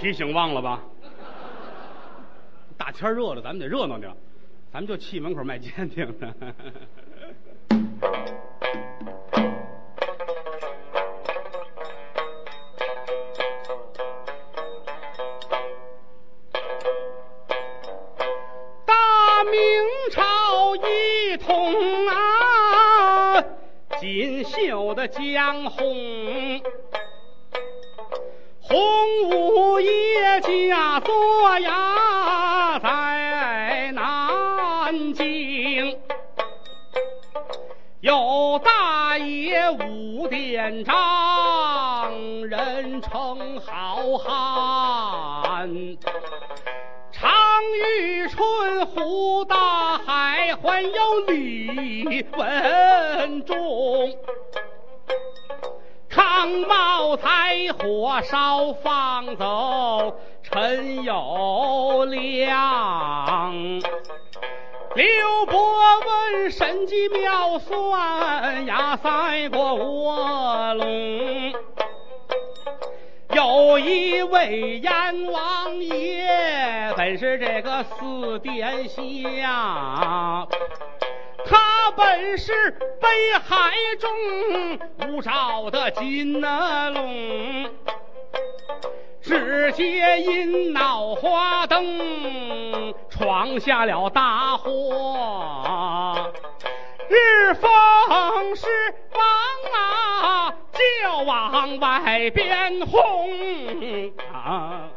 提醒忘了吧？大天热了，咱们得热闹点，咱们就去门口卖煎饼的。大明朝一统啊，锦绣的江红。家坐呀在南京，有大爷武殿章，人称好汉。常遇春湖大海，还有李文忠。康茂才火烧放走陈友谅，刘伯温神机妙算呀赛过卧龙，有一位阎王爷本是这个四殿下。他本是北海中五爪的金龙，皆因脑花灯，闯下了大祸。日风是王啊，就往外边轰。啊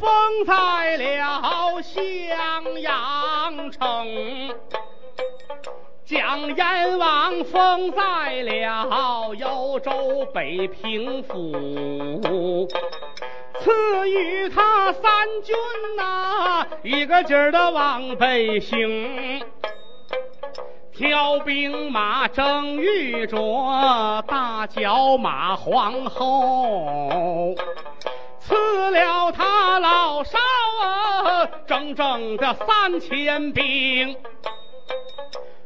封在了襄阳城，将阎王封在了幽州北平府。赐予他三军呐、一个劲儿的往北行。挑兵马正遇着大脚马皇后，赐了他老少啊整整的三千兵。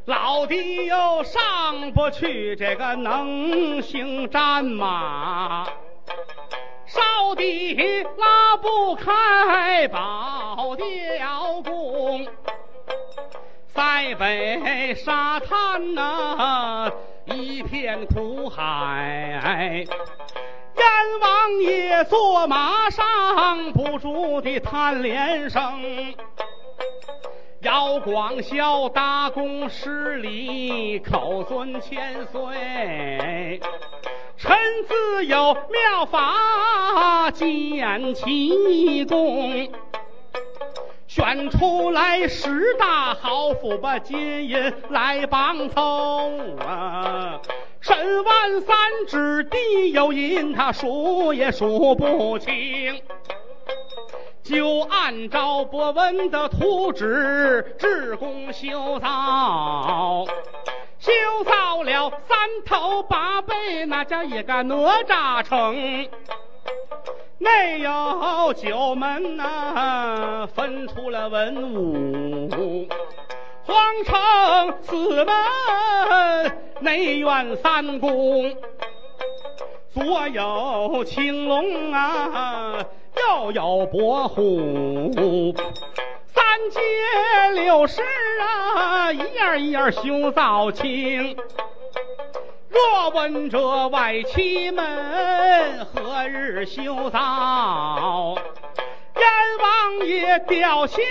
老弟又上不去这个能行战马，少弟拉不开保吊弓。塞北沙滩呐、一片苦海，燕王爷坐马上不住的叹连声。姚广孝大公十里，口尊千岁。臣自有妙法见奇功。选出来十大豪富，把金银来帮凑啊！沈万三指地有银，他数也数不清。就按照伯文的图纸，制工修造，修造了三头八背，那叫一个哪吒城。内有九门呐、分出了文武，皇城四门，内院三宫，左有青龙啊，右有伯虎，三街六市啊，一样一样修造清。若问这外七门何日修造？阎王爷吊孝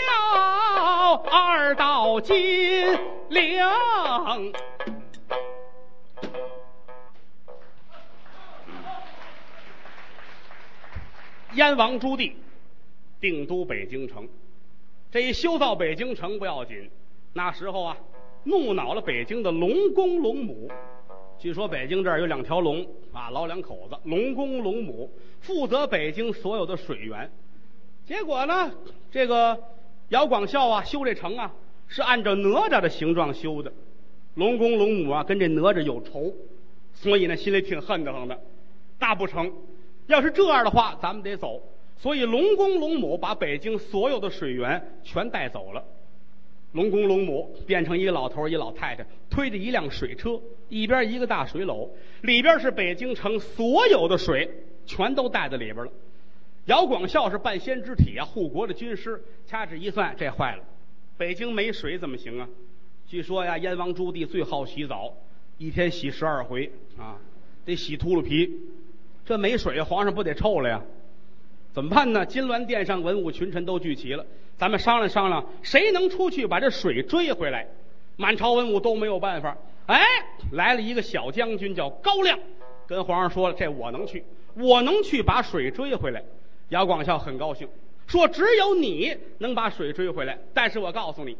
二道金陵。燕王朱棣定都北京城，这一修造北京城不要紧，那时候啊，怒恼了北京的龙公龙母。据说北京这儿有两条龙啊，老两口子，龙公龙母，负责北京所有的水源。结果呢，这个姚广孝啊，修这城啊，是按照哪吒的形状修的。龙公龙母啊，跟这哪吒有仇，所以呢，心里挺恨得慌的。大不成，要是这样的话，咱们得走。所以龙公龙母把北京所有的水源全带走了。龙公龙母变成一个老头一老太太，推着一辆水车，一边一个大水篓，里边是北京城所有的水，全都带在里边了。姚广孝是半仙之体啊，护国的军师，掐指一算，这坏了，北京没水怎么行啊？据说呀，燕王朱棣最好洗澡，一天洗十二回啊，得洗秃噜皮，这没水，皇上不得臭了呀？怎么办呢？金銮殿上文武群臣都聚齐了。咱们商量商量，谁能出去把这水追回来？满朝文武都没有办法。哎，来了一个小将军，叫高亮，跟皇上说了：“这我能去，我能去把水追回来。”姚广孝很高兴，说：“只有你能把水追回来。但是我告诉你，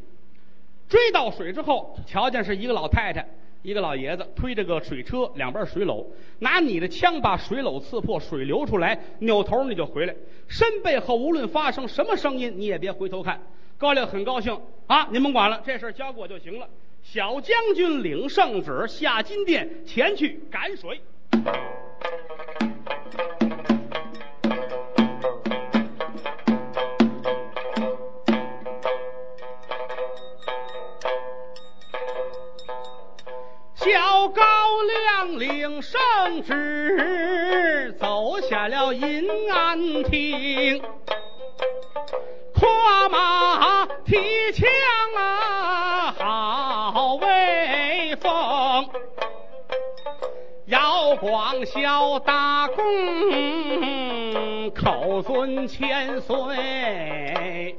追到水之后，瞧见是一个老太太。”一个老爷子推着个水车，两边水篓，拿你的枪把水篓刺破，水流出来，扭头你就回来。身背后无论发生什么声音，你也别回头看。高亮很高兴啊，您甭管了，这事交给我就行了。小将军领圣旨下金殿，前去赶水。银安厅，跨马提枪啊，好威风！姚广孝大功，口尊千岁。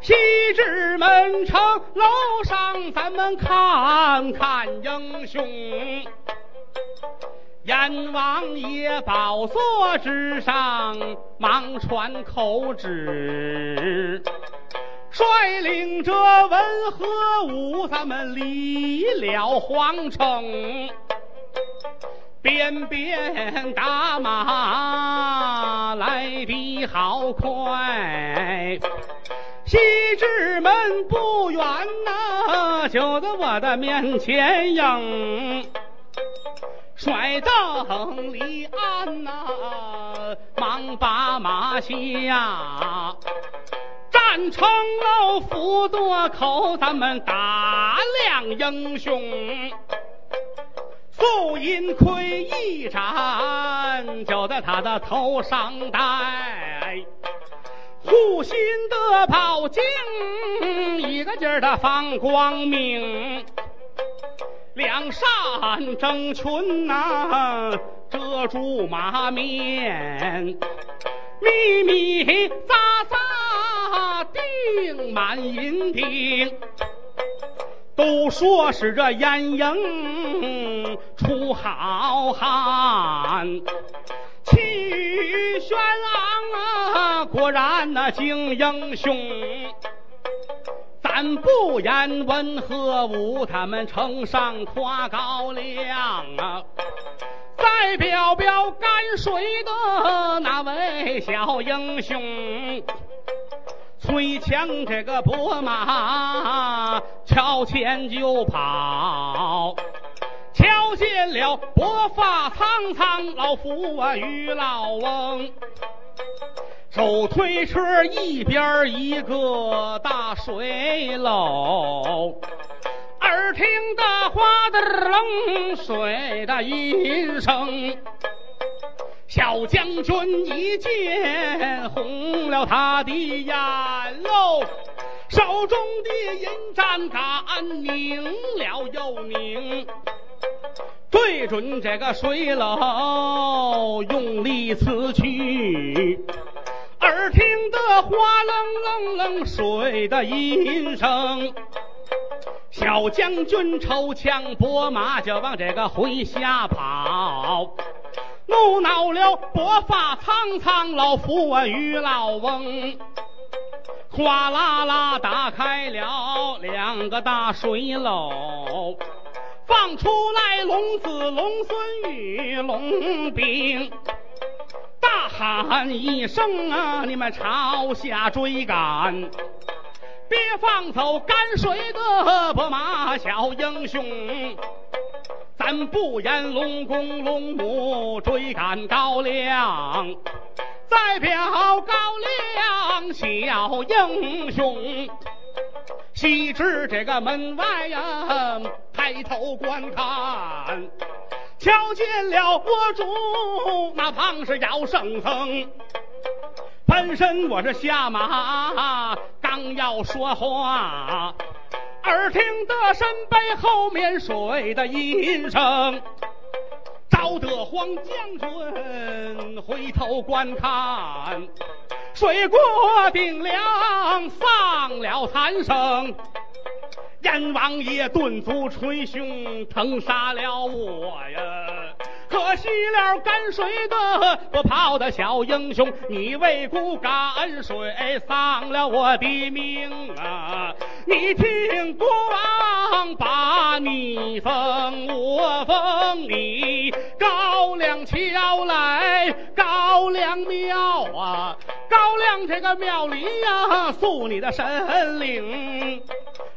西直门城楼上，咱们看看英雄。阎王爷宝座之上，忙传口旨，率领着文和武，咱们离了皇城，鞭鞭打马来的好快。西直门不远呐，就在我的面前迎。帅灯里安呐，忙把马下，站成了府垛口，咱们打量英雄。素银盔一展，就在他的头上戴，护心的宝镜，一个劲儿的放光明。两扇正裙呐，遮住马面，密密匝匝钉满银钉。都说是这燕营出好汉，气宇轩昂啊，果然那精英雄。不言文和武，他们城上夸高亮啊！再表表赶水的那位小英雄，催抢这个拨马，朝前就跑，瞧见了薄发苍苍老夫啊，于老翁。手推车，一边一个大水篓，耳听得哗的冷水的音声，小将军一见红了他的眼喽，手中的银盏杆拧了又拧，对准这个水篓用力刺去。听得哗楞楞楞水的音声，小将军抽枪拨马就往这个麾下跑，怒恼了白发苍苍老夫啊于老翁，哗啦啦打开了两个大水篓，放出来龙子龙孙与龙兵，大喊一声啊！你们朝下追赶，别放走赶水的伯马小英雄。咱不言龙宫龙母追赶高粱，再表高粱小英雄。西至这个门外呀，抬头观看，瞧见了我主那旁是姚圣僧。翻身我是下马，刚要说话，耳听得身背后面水的音声，招得黄将军回头观看。水过顶梁，丧了残生。阎王爷顿足捶胸，疼杀了我呀！可惜了赶水的不跑的小英雄，你为孤赶水，丧了我的命啊！你听国王把你封，我封你高粱桥来高粱庙啊！高粱这个庙里呀，塑你的神灵。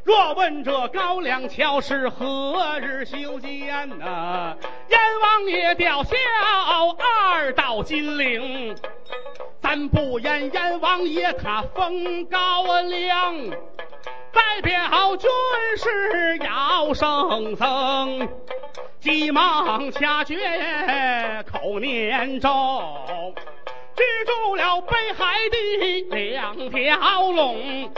若问这高粱桥是何日修建呐？燕王爷吊孝二道金陵。咱不言燕王爷他封高粱，代表军师姚圣僧，急忙掐诀口念咒。居住了北海的两条龙，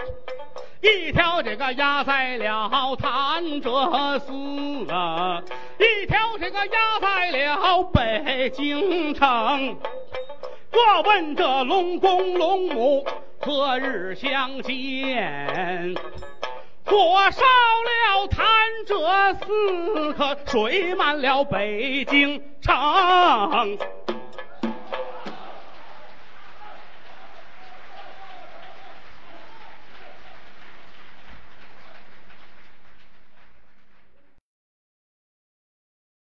一条这个压在了潭柘寺啊，一条这个压在了北京城。我问这龙公龙母何日相见？火烧了潭柘寺，可水满了北京城。